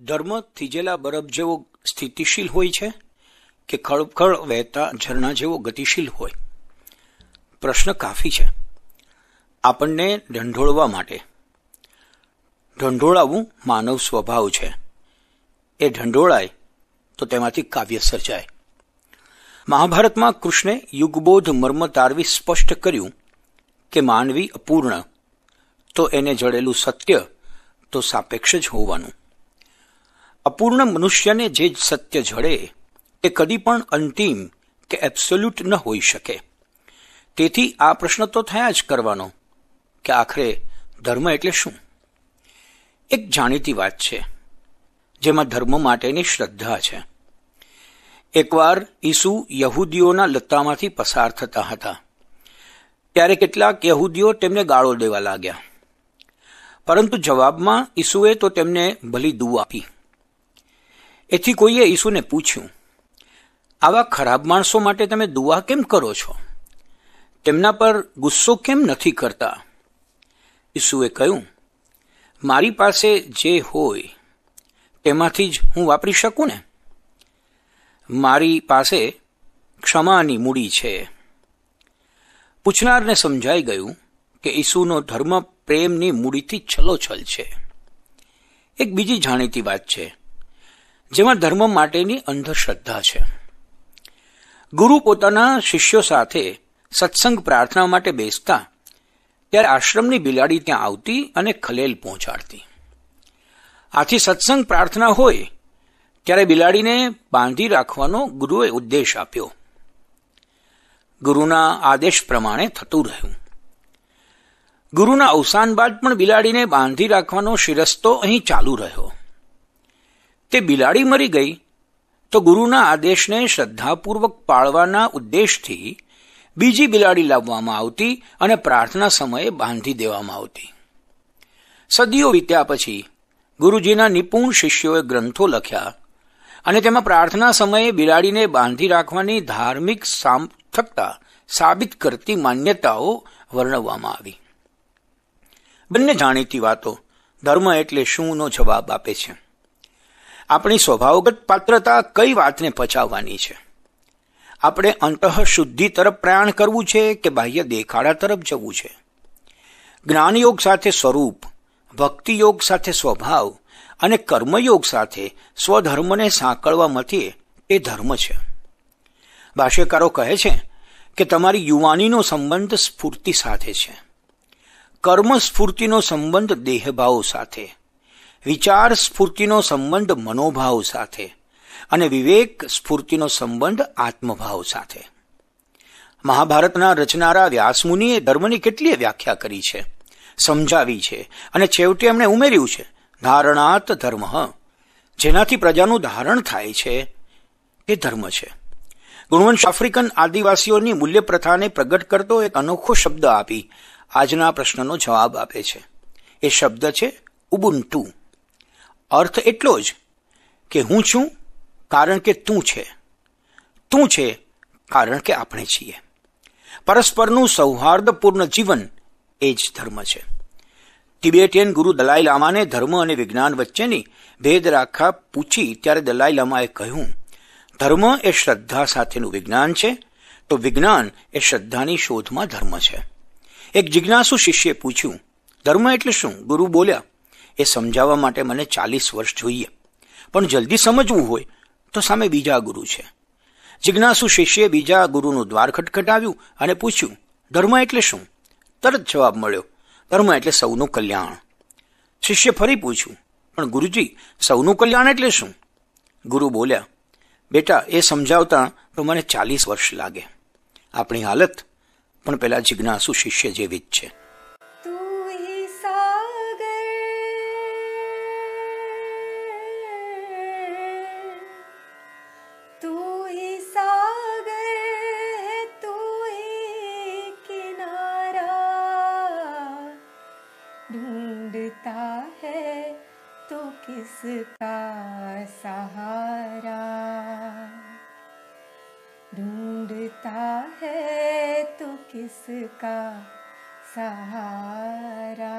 ધર્મ થીજેલા બરફ જેવો સ્થિતિશીલ હોય છે કે ખળખળ વહેતા ઝરણા જેવો ગતિશીલ હોય? પ્રશ્ન કાફી છે. આપણને ઢંઢોળવા માટે. ઢંઢોળાવું માનવ સ્વભાવ છે. એ ઢંઢોળાય તો તેમાંથી કાવ્ય સર્જાય. મહાભારતમાં કૃષ્ણે યુગબોધ મર્મ તારવી સ્પષ્ટ કર્યું કે માનવી અપૂર્ણ તો એને જડેલું સત્ય તો સાપેક્ષ જ હોવાનું. અપૂર્ણ મનુષ્યને જે સત્ય જડે, તે કદી પણ અંતિમ કે એબ્સોલ્યુટ ન હોઈ શકે. તેથી આ પ્રશ્ન તો થયા જ કરવાનો, કે આખરે ધર્મ એટલે શું? એક જાણીતી વાત છે, જેમાં ધર્મ માટેની શ્રદ્ધા છે. એકવાર ઈસુ યહૂદીઓના લત્તામાંથી પસાર થતા હતા. ત્યારે કેટલાક યહૂદીઓ તેમને ગાળો દેવા લાગ્યા. પરંતુ જવાબમાં ઈસુએ તો તેમને ભલી દૂ આપી. એથી કોઈએ ઈસુને પૂછ્યું, આવા ખરાબ માણસો માટે તમે દુઆ કેમ કરો છો? તેમના પર ગુસ્સો કેમ નથી કરતા? ઈસુએ કહ્યું, મારી પાસે જે હોય, તેમાંથી જ હું વાપરી શકું ને? મારી પાસે ક્ષમાની મૂડી છે. પૂછનારને સમજાઈ ગયું કે ઈસુનો ધર્મ પ્રેમની મૂડીથી છલોછલ છે. એક બીજી જાણીતી વાત છે, જેમાં ધર્મ માટેની અંધશ્રદ્ધા છે. ગુરુ પોતાના શિષ્યો સાથે સત્સંગ પ્રાર્થના માટે બેસતા ત્યારે આશ્રમની બિલાડી ત્યાં આવતી અને ખલેલ પહોંચાડતી. આથી સત્સંગ પ્રાર્થના હોય ત્યારે બિલાડીને બાંધી રાખવાનો ગુરુએ ઉદ્દેશ આપ્યો. ગુરુના આદેશ પ્રમાણે થતું રહ્યું. ગુરુના અવસાન બાદ પણ બિલાડીને બાંધી રાખવાનો શિરસ્તો અહીં ચાલુ રહ્યો. તે બિલાડી મરી ગઈ તો ગુરુના આદેશને શ્રદ્ધાપૂર્વક પાળવાના ઉદ્દેશથી બીજી બિલાડી લાવવામાં આવતી અને પ્રાર્થના સમયે બાંધી દેવામાં આવતી. સદીઓ વીત્યા પછી ગુરુજીના નિપુણ શિષ્યોએ ગ્રંથો લખ્યા અને તેમાં પ્રાર્થના સમયે બિલાડીને બાંધી રાખવાની ધાર્મિક સાર્થકતા સાબિત કરતી માન્યતાઓ વર્ણવવામાં આવી. બંને જાણીતી વાતો ધર્મ એટલે શુંનો જવાબ આપે છે. આપણી સ્વભાવગત પાત્રતા કઈ વાતને પચાવવાની છે? આપણે અંતઃ શુદ્ધિ તરફ પ્રયાણ કરવું છે કે બાહ્ય દેખાડા તરફ જવું છે? જ્ઞાનયોગ સાથે સ્વરૂપ, ભક્તિયોગ સાથે સ્વભાવ અને કર્મયોગ સાથે સ્વધર્મને સાંકળવા મથીએ એ ધર્મ છે. ભાષ્યકારો કહે છે કે તમારી યુવાનીનો સંબંધ સ્ફૂર્તિ સાથે છે. કર્મ સ્ફૂર્તિનો સંબંધ દેહભાવ સાથે વિચાર સ્ફૂર્તિનો સંબંધ મનોભાવ સાથે અને વિવેક સ્ફૂર્તિનો સંબંધ આત્મભાવ સાથે. મહાભારતના રચનારા વ્યાસમુનિએ ધર્મની કેટલીય વ્યાખ્યા કરી છે, સમજાવી છે અને છેવટે એમણે ઉમેર્યું છે, ધારણાત ધર્મ, જેનાથી પ્રજાનું ધારણ થાય છે, એ ધર્મ છે. ગુણવંશ આફ્રિકન આદિવાસીઓની મૂલ્ય પ્રથાને પ્રગટ કરતો એક અનોખો શબ્દ આપી આજના પ્રશ્નનો જવાબ આપે છે. એ શબ્દ છે ઉબુન્ટુ. અર્થ એટલો જ કે હું છું કારણ કે તું છે. તું છે કારણ કે આપણે છીએ. પરસ્પરનું સૌહાર્દપૂર્ણ જીવન એ જ ધર્મ છે. તિબેટિયન ગુરુ દલાઈ લામાને ધર્મ અને વિજ્ઞાન વચ્ચેની ભેદ રાખા પૂછી ત્યારે દલાઈ લામાએ કહ્યું, ધર્મ એ શ્રદ્ધા સાથેનું વિજ્ઞાન છે, તો વિજ્ઞાન એ શ્રદ્ધાની શોધમાં ધર્મ છે. એક જિજ્ઞાસુ શિષ્યે પૂછ્યું, ધર્મ એટલે શું? ગુરુ બોલ્યા, એ સમજાવવા માટે મને ચાલીસ વર્ષ જોઈએ. પણ જલ્દી સમજવું હોય તો સામે બીજા ગુરુ છે. જિજ્ઞાસુ શિષ્યે બીજા ગુરુનું દ્વાર ખટખટાવ્યું અને પૂછ્યું, ધર્મ એટલે શું? તરત જવાબ મળ્યો, ધર્મ એટલે સૌનું કલ્યાણ. શિષ્ય ફરી પૂછ્યું, પણ ગુરુજી, સૌનું કલ્યાણ એટલે શું? ગુરુ બોલ્યા, બેટા, એ સમજાવતા તો મને ચાલીસ વર્ષ લાગે. આપણી હાલત પણ પહેલા જિજ્ઞાસુ શિષ્ય જેવી જ છે ढूंढता है तो किसका सहारा ढूंढता है किसका सहारा